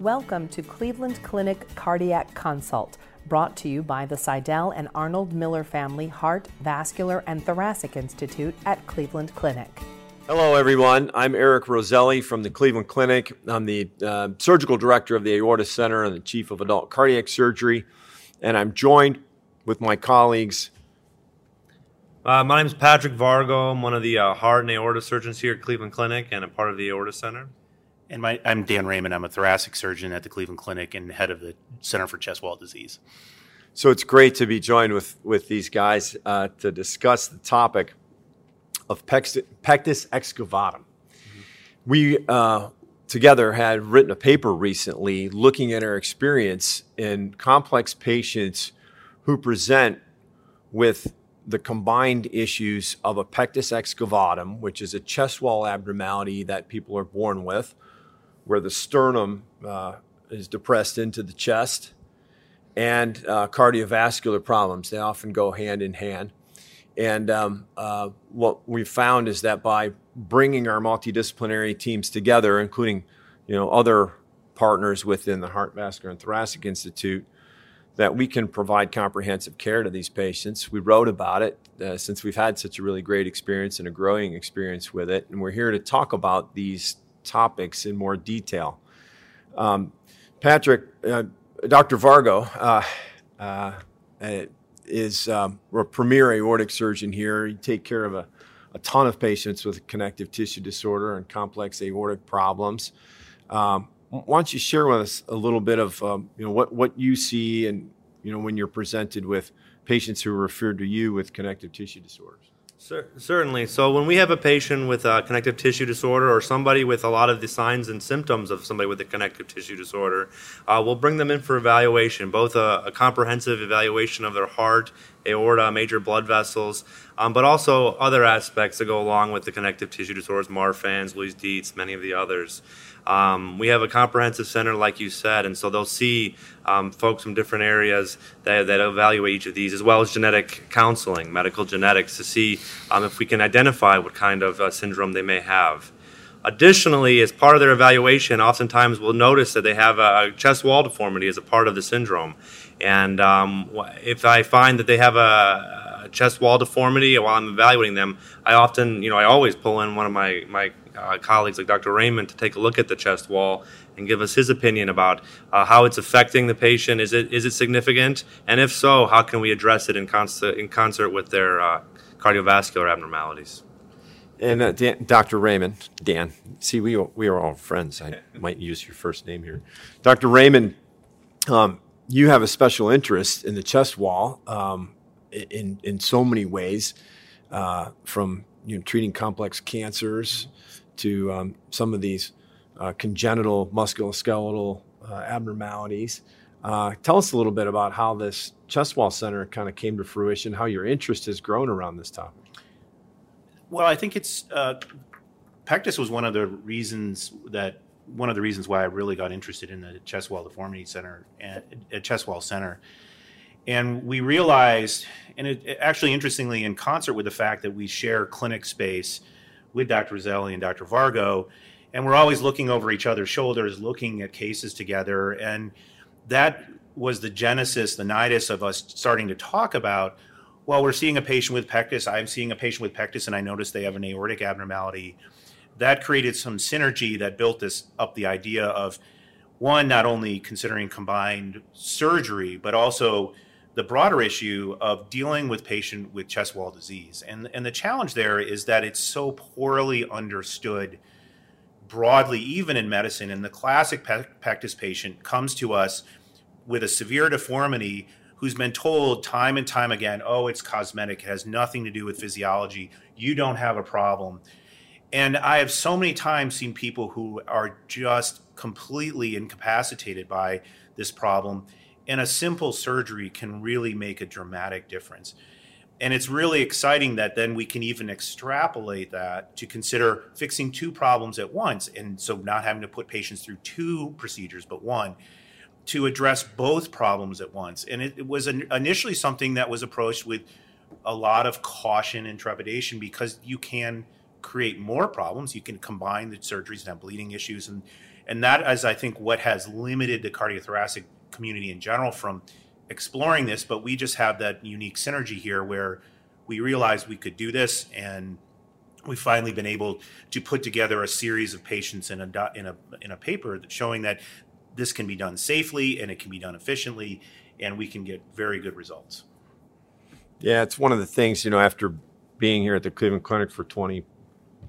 Welcome to Cleveland Clinic Cardiac Consult, brought to you by the Sydell and Arnold Miller Family Heart, Vascular, and Thoracic Institute at Cleveland Clinic. Hello, everyone. I'm Eric Roselli from the Cleveland Clinic. I'm the uh, surgical director of the Aorta Center and the chief of adult cardiac surgery, and I'm joined with my colleagues. Uh, my name is Patrick Vargo. I'm one of the uh, heart and aorta surgeons here at Cleveland Clinic and a part of the Aorta Center. And my, I'm Dan Raymond. I'm a thoracic surgeon at the Cleveland Clinic and head of the Center for Chest Wall Disease. So it's great to be joined with, with these guys uh, to discuss the topic of pectus, excavatum. Mm-hmm. We uh, together had written a paper recently looking at our experience in complex patients who present with the combined issues of a pectus excavatum, which is a chest wall abnormality that people are born with, where the sternum uh, is depressed into the chest, and uh, cardiovascular problems. They often go hand in hand. And um, uh, what we found is that by bringing our multidisciplinary teams together, including you know other partners within the Heart, Vascular, and Thoracic Institute, that we can provide comprehensive care to these patients. We wrote about it uh, since we've had such a really great experience and a growing experience with it, and we're here to talk about these topics in more detail. Um, Patrick, uh, Dr. Vargo uh, uh, is um, a premier aortic surgeon here. He take care of a, a, ton of patients with connective tissue disorder and complex aortic problems. Um, why don't you share with us a little bit of um, you know what, what you see and you know when you're presented with patients who are referred to you with connective tissue disorders? Certainly. So, when we have a patient with a connective tissue disorder or somebody with a lot of the signs and symptoms of somebody with a connective tissue disorder, uh, we'll bring them in for evaluation, both a, a, comprehensive evaluation of their heart, aorta, major blood vessels, um, but also other aspects that go along with the connective tissue disorders, Marfan's, Loeys Dietz, many of the others. Um, we have a comprehensive center, like you said, and so they'll see um, folks from different areas that, that, evaluate each of these, as well as genetic counseling, medical genetics, to see um, if we can identify what kind of uh, syndrome they may have. Additionally, as part of their evaluation, oftentimes we'll notice that they have a chest wall deformity as a part of the syndrome. And um, if I find that they have a, a chest wall deformity while I'm evaluating them, I often, you know, I always pull in one of my, my uh, colleagues like Dr. Raymond to take a look at the chest wall and give us his opinion about uh, how it's affecting the patient. Is it is it significant? And if so, how can we address it in concert in concert with their uh, cardiovascular abnormalities? And uh, Dan, Dr. Raymond, Dan, see, we we are all friends. I might use your first name here, Dr. Raymond. Um, you have a special interest in the chest wall um, in in so many ways, uh, from you know treating complex cancers to um, some of these uh, congenital musculoskeletal uh, abnormalities. Uh, tell us a little bit about how this chest wall center kind of came to fruition, how your interest has grown around this topic. Well, I think it's uh, pectus was one of the reasons that one of the reasons why I really got interested in the chest wall deformity center and uh, chest wall center. And we realized, and it, actually interestingly, in concert with the fact that we share clinic space with Dr. Roselli and Dr. Vargo, and we're always looking over each other's shoulders, looking at cases together. And that was the genesis, the nidus of us starting to talk about. Well, we're seeing a patient with pectus. I'm seeing a patient with pectus, and I notice they have an aortic abnormality. That created some synergy that built this up the idea of one, not only considering combined surgery, but also the broader issue of dealing with patient with chest wall disease. And, and the challenge there is that it's so poorly understood broadly, even in medicine. And the classic pectus patient comes to us with a severe deformity who's been told time and time again, oh, it's cosmetic, it has nothing to do with physiology, you don't have a problem. And I have so many times seen people who are just completely incapacitated by this problem and a simple surgery can really make a dramatic difference. And it's really exciting that then we can even extrapolate that to consider fixing two problems at once. And so not having to put patients through two procedures, but one to address both problems at once. And it, it was an, initially something that was approached with a lot of caution and trepidation because you can create more problems. You can combine the surgeries and have bleeding issues and And that is, I think, what has limited the cardiothoracic community in general from exploring this. But we just have that unique synergy here where we realized we could do this and we've finally been able to put together a series of patients in a in a in a paper showing that this can be done safely and it can be done efficiently and we can get very good results. Yeah, it's one of the things, you know, after being here at the Cleveland Clinic for 20,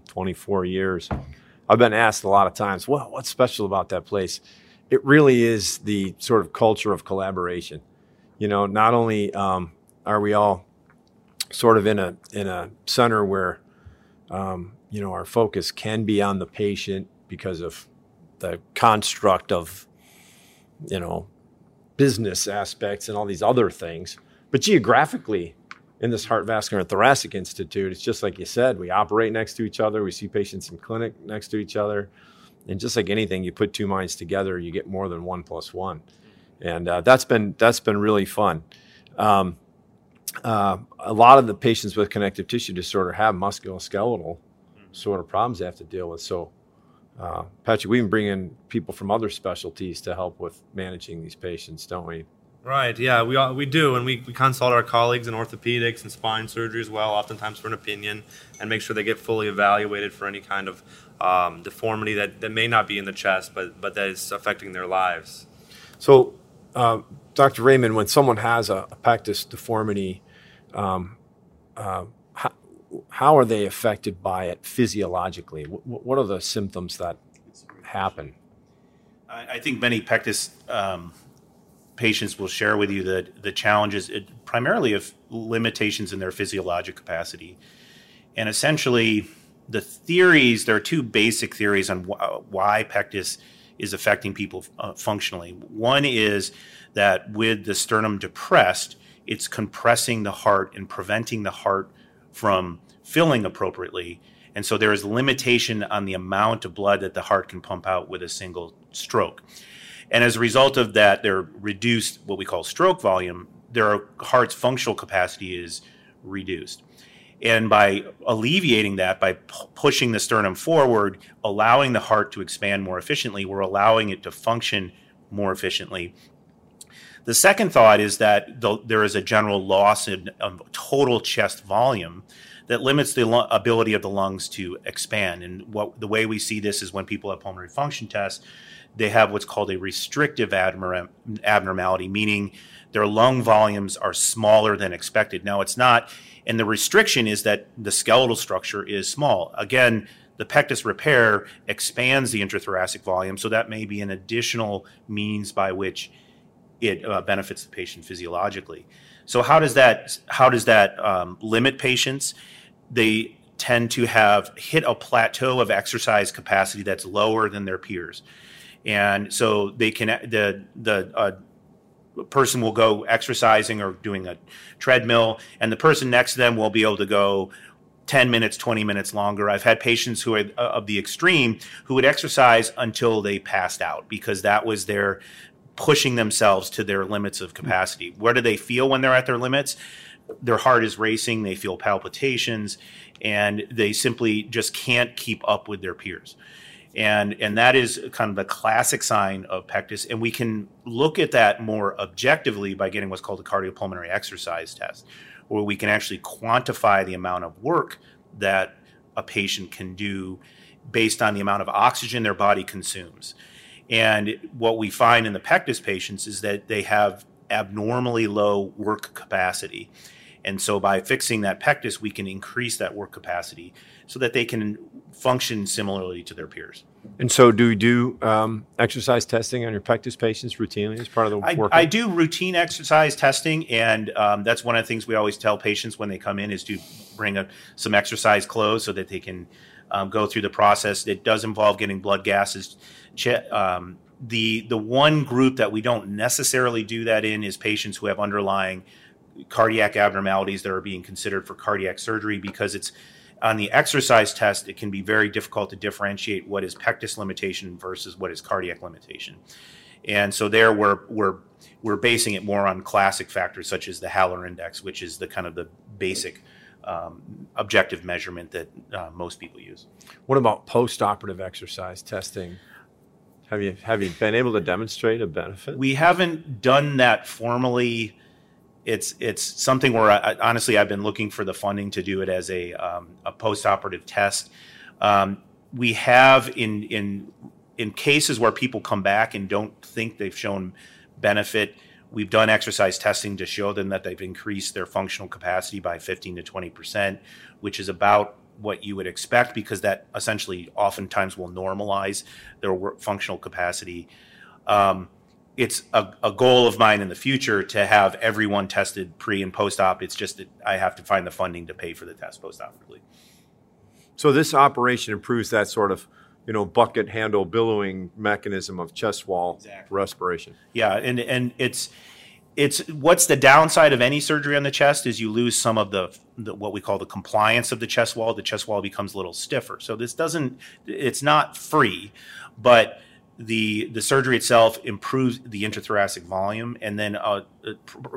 24 years, I've been asked a lot of times, well, what's special about that place? It really is the sort of culture of collaboration. You know, not only um, are we all sort of in a in a center where um, you know our focus can be on the patient because of the construct of you know business aspects and all these other things, but geographically in this Heart Vascular and Thoracic Institute, it's just like you said, we operate next to each other, we see patients in clinic next to each other. And just like anything, you put two minds together, you get more than one plus one. And uh, that's been that's been really fun. Um, uh, a lot of the patients with connective tissue disorder have musculoskeletal sort of problems they have to deal with. So, uh, Patrick, we can bring in people from other specialties to help with managing these patients, don't we? Right. Yeah, we we do, and we, we consult our colleagues in orthopedics and spine surgery as well, oftentimes for an opinion, and make sure they get fully evaluated for any kind of um, deformity that, that may not be in the chest, but but that is affecting their lives. So, uh, Dr. Raymond, when someone has a, a pectus deformity, um, uh, how, how are they affected by it physiologically? What, what are the symptoms that happen? I, I think many pectus um, patients will share with you that the challenges it, primarily of limitations in their physiologic capacity. And essentially, the theories there are two basic theories on wh- why pectus is affecting people uh, functionally. One is that with the sternum depressed, it's compressing the heart and preventing the heart from filling appropriately. And so there is limitation on the amount of blood that the heart can pump out with a single stroke. And as a result of that, their reduced what we call stroke volume, their heart's functional capacity is reduced. And by alleviating that, by p- pushing the sternum forward, allowing the heart to expand more efficiently, we're allowing it to function more efficiently. The second thought is that the, there is a general loss in of total chest volume that limits the lo- ability of the lungs to expand. And what the way we see this is when people have pulmonary function tests, they have what's called a restrictive abnorm- abnormality, meaning their lung volumes are smaller than expected. Now, it's not, and the restriction is that the skeletal structure is small. Again, the pectus repair expands the intrathoracic volume, so that may be an additional means by which it uh, benefits the patient physiologically. So, how does that how does that um, limit patients? They tend to have hit a plateau of exercise capacity that's lower than their peers and so they can the the uh, person will go exercising or doing a treadmill, and the person next to them will be able to go 10 minutes, 20 minutes longer. I've had patients who are uh, of the extreme who would exercise until they passed out because that was their pushing themselves to their limits of capacity. Where do they feel when they're at their limits? Their heart is racing, they feel palpitations, and they simply just can't keep up with their peers and and that is kind of the classic sign of pectus. And we can look at that more objectively by getting what's called a cardiopulmonary exercise test where we can actually quantify the amount of work that a patient can do based on the amount of oxygen their body consumes. And what we find in the pectus patients is that they have abnormally low work capacity and so by fixing that pectus, we can increase that work capacity so that they can function similarly to their peers. And so, do you do um, exercise testing on your pectus patients routinely as part of the work? I do routine exercise testing, and um, that's one of the things we always tell patients when they come in is to bring a, some exercise clothes so that they can um, go through the process. It does involve getting blood gases. Um, the the one group that we don't necessarily do that in is patients who have underlying cardiac abnormalities that are being considered for cardiac surgery because it's on the exercise test it can be very difficult to differentiate what is pectus limitation versus what is cardiac limitation and so there we're we're we're basing it more on classic factors such as the Haller index which is the kind of the basic um, objective measurement that uh, most people use what about post-operative exercise testing Have you have you been able to demonstrate a benefit? We haven't done that formally. It's it's something where I, honestly I've been looking for the funding to do it as a um, a postoperative test. Um, we have in in in cases where people come back and don't think they've shown benefit. We've done exercise testing to show them that they've increased their functional capacity by 15 to 20 percent, which is about what you would expect because that essentially oftentimes will normalize their functional capacity. Um, it's a, a, goal of mine in the future to have everyone tested pre and post op. It's just that I have to find the funding to pay for the test post operatively. So this operation improves that sort of, you know, bucket handle billowing mechanism of chest wall exactly. respiration. Yeah, and and it's it's what's the downside of any surgery on the chest is you lose some of the, the, what we call the compliance of the chest wall the chest wall becomes a little stiffer so this doesn't it's not free but the the surgery itself improves the intrathoracic volume and then uh,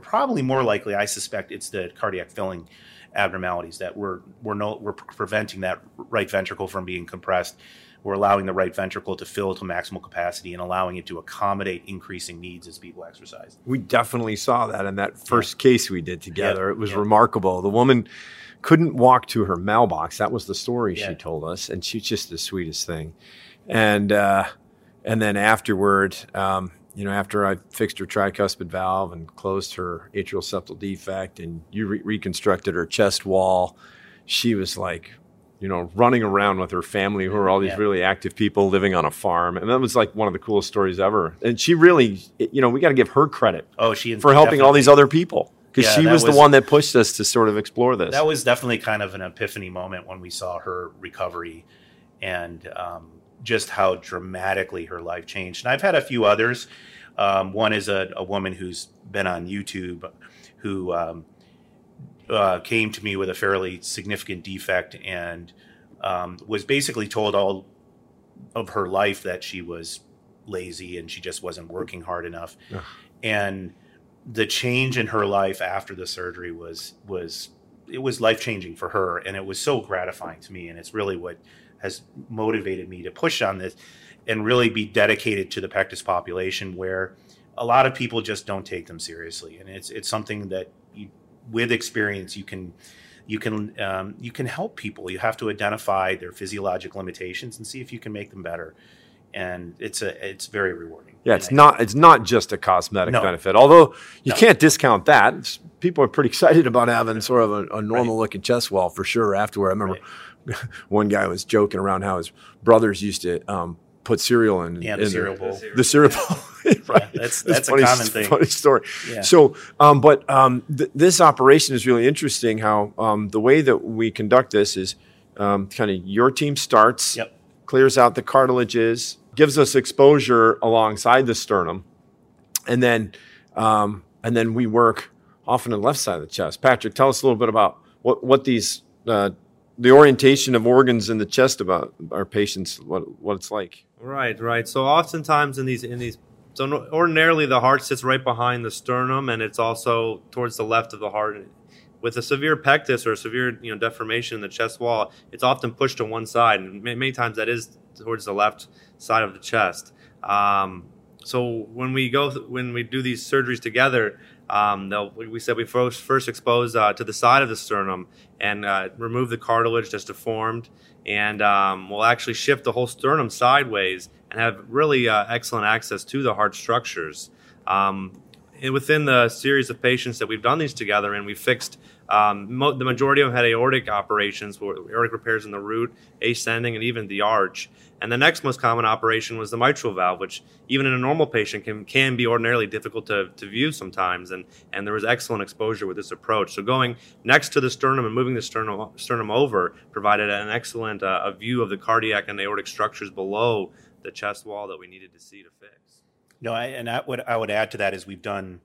probably more likely i suspect it's the cardiac filling abnormalities that we're we're no we're preventing that right ventricle from being compressed we're allowing the right ventricle to fill to maximal capacity and allowing it to accommodate increasing needs as people exercise. We definitely saw that in that first yeah. case we did together. Yeah. It was yeah. remarkable. The woman couldn't walk to her mailbox. That was the story she told us, and she's just the sweetest thing. And uh, and then afterward, um, you know, after I fixed her tricuspid valve and closed her atrial septal defect, and you re- reconstructed her chest wall, she was like you know, running around with her family, who are all these yeah. really active people living on a farm, and that was like one of the coolest stories ever. And she really, you know, we got to give her credit. Oh, she for helping all these other people because yeah, she was, was, the one that pushed us to sort of explore this. That was definitely kind of an epiphany moment when we saw her recovery, and um, just how dramatically her life changed. And I've had a few others. Um, one is a, a, woman who's been on YouTube, who. Um, uh, came to me with a fairly significant defect and um, was basically told all of her life that she was lazy and she just wasn't working hard enough. Ugh. And the change in her life after the surgery was was it was life changing for her, and it was so gratifying to me. And it's really what has motivated me to push on this and really be dedicated to the Pectus population, where a lot of people just don't take them seriously, and it's it's something that you with experience you can you can um, you can help people. You have to identify their physiologic limitations and see if you can make them better. And it's a it's very rewarding. Yeah, it's not it's not just a cosmetic no. benefit. Although you no. can't discount that. It's, people are pretty excited about having sort of a, a normal right. looking chest wall for sure. Afterward, I remember right. one guy was joking around how his brothers used to um, put cereal in. Yeah, the in cereal bowl. The cereal bowl. right. Yeah, that's that's, funny, a common thing. Funny story. Yeah. So, um, but um, th- this operation is really interesting. How um, the way that we conduct this is um, kind of your team starts, yep. clears out the cartilages, gives us exposure alongside the sternum, and then um, and then we work often on the left side of the chest. Patrick, tell us a little bit about what what these uh, the orientation of organs in the chest about our patients, what what it's like. Right, right. So oftentimes in these in these so ordinarily the heart sits right behind the sternum and it's also towards the left of the heart. With a severe pectus or severe you know deformation in the chest wall, it's often pushed to one side, and many times that is towards the left side of the chest. Um, so when we go th- when we do these surgeries together, um, we said we first, first expose uh, to the side of the sternum and uh, remove the cartilage that's deformed, and um, we'll actually shift the whole sternum sideways and have really uh, excellent access to the heart structures. Um, within the series of patients that we've done these together, and we fixed um, mo- the majority of them had aortic operations, aortic repairs in the root, ascending, and even the arch. And the next most common operation was the mitral valve, which even in a normal patient can, can be ordinarily difficult to, to view sometimes. And, and there was excellent exposure with this approach. So going next to the sternum and moving the sternum, sternum over provided an excellent uh, a view of the cardiac and aortic structures below the chest wall that we needed to see to fix. No, I, and I, what I would add to that is we've done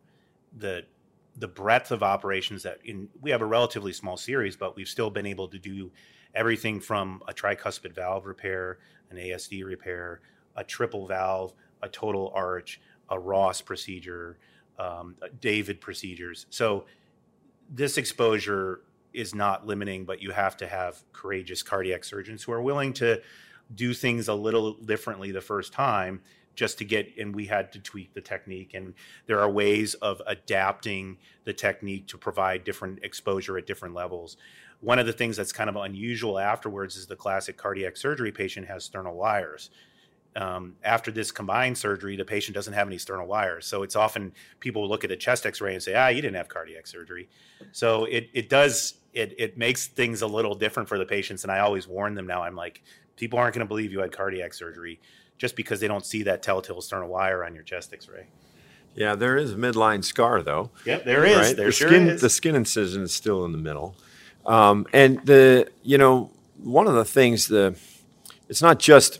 the the breadth of operations that in we have a relatively small series, but we've still been able to do everything from a tricuspid valve repair an ASD repair, a triple valve, a total arch, a Ross procedure, um, David procedures. So this exposure is not limiting, but you have to have courageous cardiac surgeons who are willing to do things a little differently the first time just to get and we had to tweak the technique and there are ways of adapting the technique to provide different exposure at different levels one of the things that's kind of unusual afterwards is the classic cardiac surgery patient has sternal wires um, after this combined surgery, the patient doesn't have any sternal wires. So it's often people look at a chest X-ray and say, "Ah, you didn't have cardiac surgery." So it it does it it makes things a little different for the patients. And I always warn them now. I'm like, people aren't going to believe you had cardiac surgery just because they don't see that telltale sternal wire on your chest X-ray. Yeah, there is a midline scar though. Yep, there is. Right? There the sure skin, is. The skin incision is still in the middle, um, and the you know one of the things the it's not just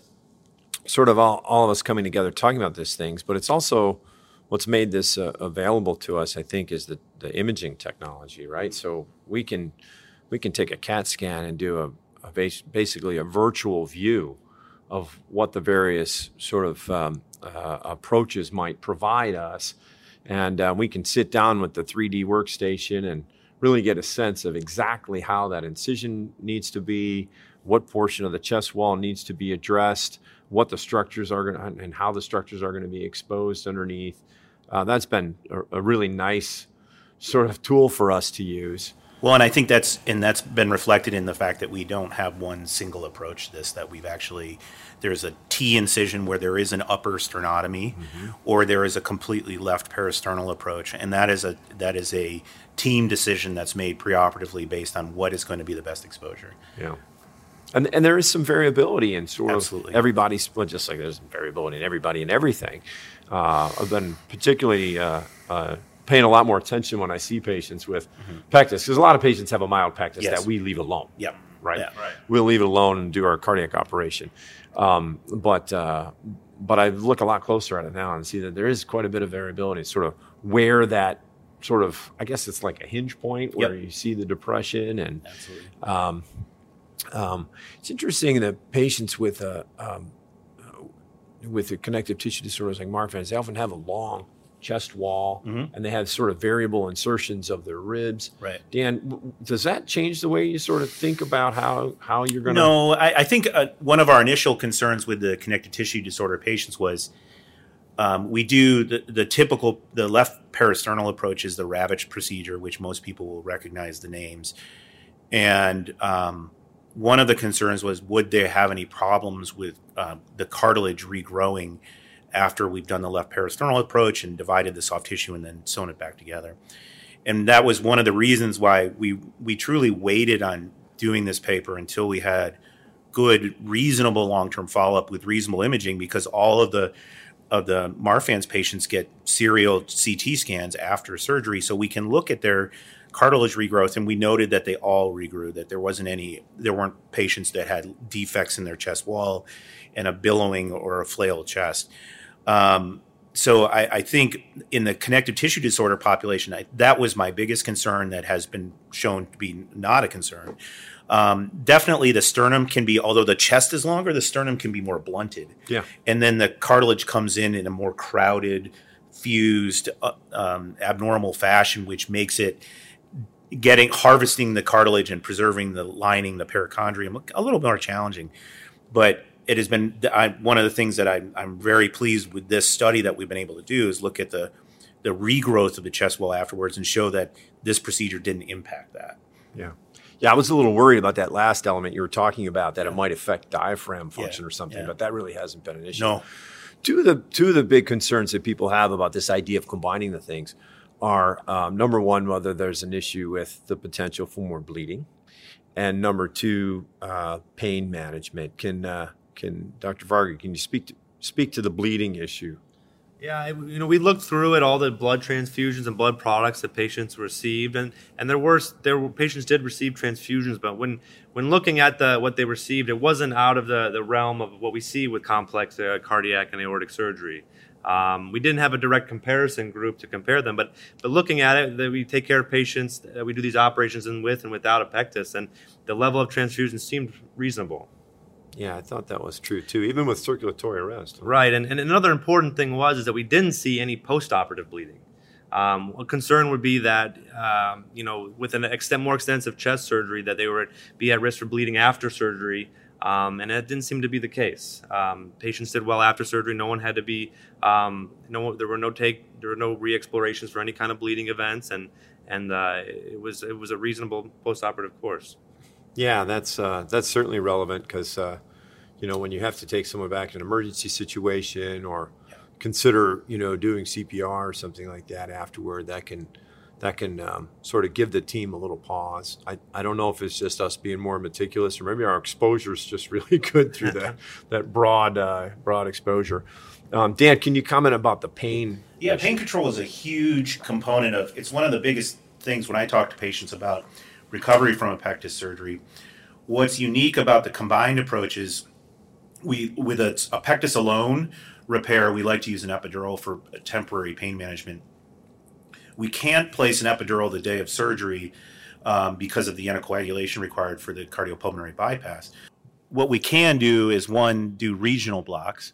sort of all, all of us coming together talking about these things, but it's also what's made this uh, available to us. I think is the the imaging technology, right? So we can we can take a CAT scan and do a, a base, basically a virtual view of what the various sort of um, uh, approaches might provide us. And uh, we can sit down with the 3D workstation and really get a sense of exactly how that incision needs to be, what portion of the chest wall needs to be addressed, what the structures are going to, and how the structures are going to be exposed underneath. Uh, that's been a, a really nice sort of tool for us to use. Well, and I think that's and that's been reflected in the fact that we don't have one single approach to this. That we've actually there's a T incision where there is an upper sternotomy, or there is a completely left peristernal approach, and that is a that is a team decision that's made preoperatively based on what is going to be the best exposure. Yeah. And, and there is some variability in sort Absolutely. of everybody's, well, just like there's variability in everybody and everything. Uh, I've been particularly uh, uh, paying a lot more attention when I see patients with pectus, because a lot of patients have a mild pectus Yes. that we leave alone. Yep. Right? Yeah. Right. We'll leave it alone and do our cardiac operation. Um, but, uh, but I look a lot closer at it now and see that there is quite a bit of variability, sort of where that sort of, I guess it's like a hinge point where Yep. you see the depression and Absolutely. um, it's interesting that patients with a um, with a connective tissue disorders like Marfan's, they often have a long chest wall, and they have sort of variable insertions of their ribs. Right. Dan, does that change the way you sort of think about how how you're going to? No, I, I think uh, one of our initial concerns with the connective tissue disorder patients was um, we do the, the typical the left peristernal approach is the Ravitch procedure, which most people will recognize the names. And um, one of the concerns was would they have any problems with um, the cartilage regrowing after we've done the left peristernal approach and divided the soft tissue and then sewn it back together. And that was one of the reasons why we we truly waited on doing this paper until we had good, reasonable long term follow up with reasonable imaging because all of the of the Marfan's patients get serial CT scans after surgery, so we can look at their cartilage regrowth, and we noted that they all regrew. That there wasn't any, there weren't patients that had defects in their chest wall, and a billowing or a flail chest. Um, so I, I think in the connective tissue disorder population, I, that was my biggest concern. That has been shown to be not a concern. Um, definitely, the sternum can be, although the chest is longer, the sternum can be more blunted. Yeah. And then the cartilage comes in in a more crowded, fused, uh, um, abnormal fashion, which makes it getting harvesting the cartilage and preserving the lining, the perichondrium, a little more challenging. But it has been I, one of the things that I, I'm very pleased with this study that we've been able to do is look at the the regrowth of the chest wall afterwards and show that this procedure didn't impact that. Yeah. Yeah, I was a little worried about that last element you were talking about that it might affect diaphragm function Yeah, or something, yeah. but that really hasn't been an issue. No, Two of the two of the big concerns that people have about this idea of combining the things are um, number one, whether there's an issue with the potential for more bleeding, and number two, uh, pain management. Can uh, can Dr. Vargo, can you speak to speak to the bleeding issue? Yeah, you know, we looked through at all the blood transfusions and blood products that patients received, and, and there were there were patients did receive transfusions, but when when looking at the what they received, it wasn't out of the, the realm of what we see with complex uh, cardiac and aortic surgery. Um, we didn't have a direct comparison group to compare them, but but looking at it, that we take care of patients we do these operations in with and without a pectus, and the level of transfusion seemed reasonable. Yeah, I thought that was true too, even with circulatory arrest. Right, and, and another important thing was is that we didn't see any post-operative bleeding. Um, a concern would be that um, you know with an extent more extensive chest surgery that they would be at risk for bleeding after surgery. Um, and that didn't seem to be the case. Um, patients did well after surgery. No one had to be, um, no, there were no take, there were no re-explorations for any kind of bleeding events, and and uh, it was it was a reasonable post-operative course. Yeah, that's uh, that's certainly relevant because uh, you know when you have to take someone back in an emergency situation or consider you know doing CPR or something like that afterward, that can that can um, sort of give the team a little pause. I, I don't know if it's just us being more meticulous or maybe our exposure is just really good through that that broad uh, broad exposure. Um, Dan, can you comment about the pain? Yeah, pain control is a huge component of. It's one of the biggest things when I talk to patients about recovery from a pectus surgery. What's unique about the combined approaches, we with a, a pectus alone repair, we like to use an epidural for temporary pain management. We can't place an epidural the day of surgery um, because of the anticoagulation required for the cardiopulmonary bypass. What we can do is one, do regional blocks,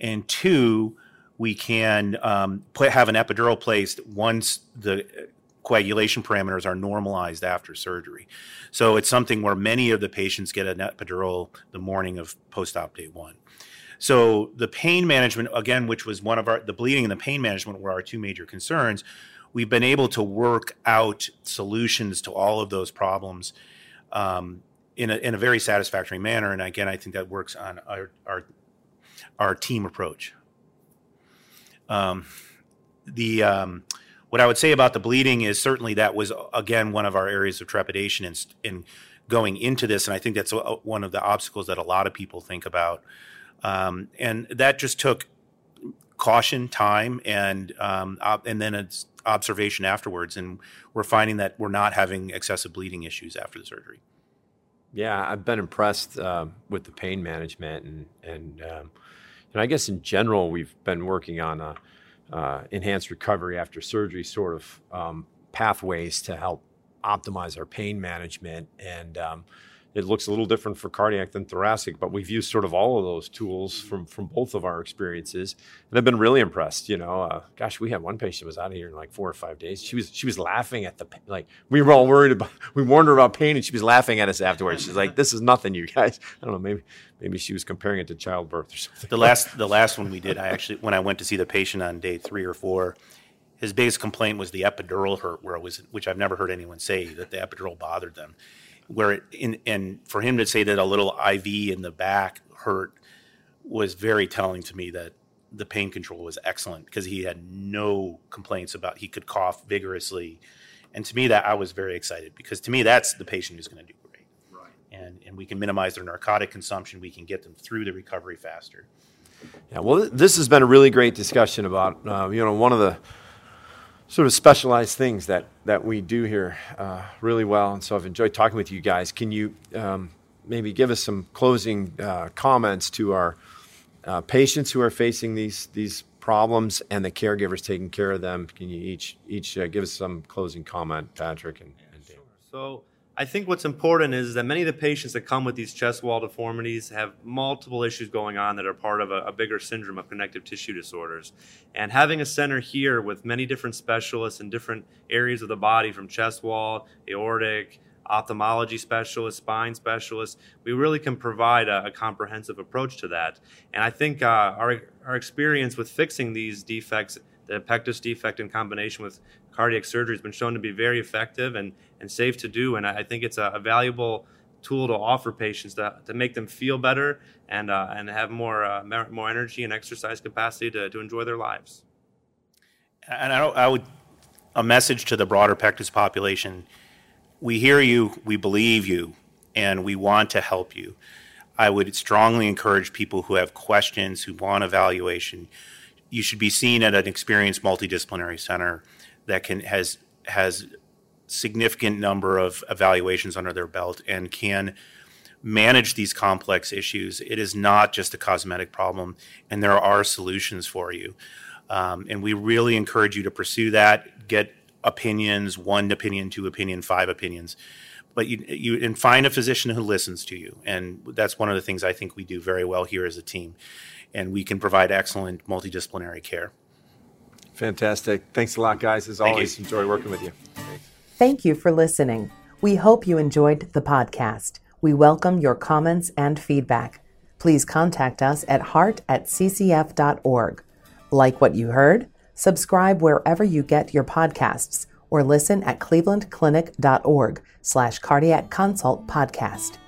and two, we can um, put, have an epidural placed once the coagulation parameters are normalized after surgery. So it's something where many of the patients get an epidural the morning of post-op day one. So the pain management, again, which was one of our, the bleeding and the pain management were our two major concerns. We've been able to work out solutions to all of those problems um, in, a, in a very satisfactory manner. And again, I think that works on our, our, our team approach. Um, the, um, what I would say about the bleeding is certainly that was again one of our areas of trepidation in, in going into this, and I think that's a, one of the obstacles that a lot of people think about, um, and that just took caution, time, and um, op- and then it's observation afterwards, and we're finding that we're not having excessive bleeding issues after the surgery. Yeah, I've been impressed uh, with the pain management, and and um, and I guess in general we've been working on a uh, enhanced recovery after surgery sort of um, pathways to help optimize our pain management. And um, it looks a little different for cardiac than thoracic, but we've used sort of all of those tools from from both of our experiences, and I've been really impressed. You know, uh, gosh, we had one patient was out of here in like four or five days. She was she was laughing at the like we were all worried about we warned her about pain, and she was laughing at us afterwards. She's like, "This is nothing, you guys." I don't know, maybe maybe she was comparing it to childbirth or something. The last the last one we did, I actually when I went to see the patient on day three or four, his biggest complaint was the epidural hurt, where it was, which I've never heard anyone say that the epidural bothered them. Where it, in, and for him to say that a little IV in the back hurt was very telling to me that the pain control was excellent because he had no complaints about he could cough vigorously, and to me that I was very excited because to me that's the patient who's going to do great, right? And and we can minimize their narcotic consumption, we can get them through the recovery faster. Yeah, well, this has been a really great discussion about uh, you know one of the sort of specialized things that that we do here uh, really well, and so I've enjoyed talking with you guys. Can you um, maybe give us some closing uh, comments to our uh, patients who are facing these these problems and the caregivers taking care of them? Can you each each uh, give us some closing comment, Patrick and, and Dave? So I think what's important is that many of the patients that come with these chest wall deformities have multiple issues going on that are part of a, a, bigger syndrome of connective tissue disorders. And having a center here with many different specialists in different areas of the body, from chest wall, aortic, ophthalmology specialists, spine specialists, we really can provide a, a comprehensive approach to that. And I think uh, our, our experience with fixing these defects the pectus defect in combination with cardiac surgery has been shown to be very effective and, and safe to do. And I think it's a, a valuable tool to offer patients to, to make them feel better and, uh, and have more, uh, more energy and exercise capacity to, to enjoy their lives. And I, I would, a message to the broader pectus population we hear you, we believe you, and we want to help you. I would strongly encourage people who have questions, who want evaluation, you should be seen at an experienced multidisciplinary center that can has has significant number of evaluations under their belt and can manage these complex issues. It is not just a cosmetic problem, and there are solutions for you. Um, and we really encourage you to pursue that. Get opinions, one opinion, two opinion, five opinions. But you, you and find a physician who listens to you, and that's one of the things I think we do very well here as a team and we can provide excellent multidisciplinary care. Fantastic. Thanks a lot, guys. As Thank always, you. enjoy working with you. Thank you for listening. We hope you enjoyed the podcast. We welcome your comments and feedback. Please contact us at heart at ccf.org. Like what you heard? Subscribe wherever you get your podcasts or listen at clevelandclinic.org slash cardiac consult podcast.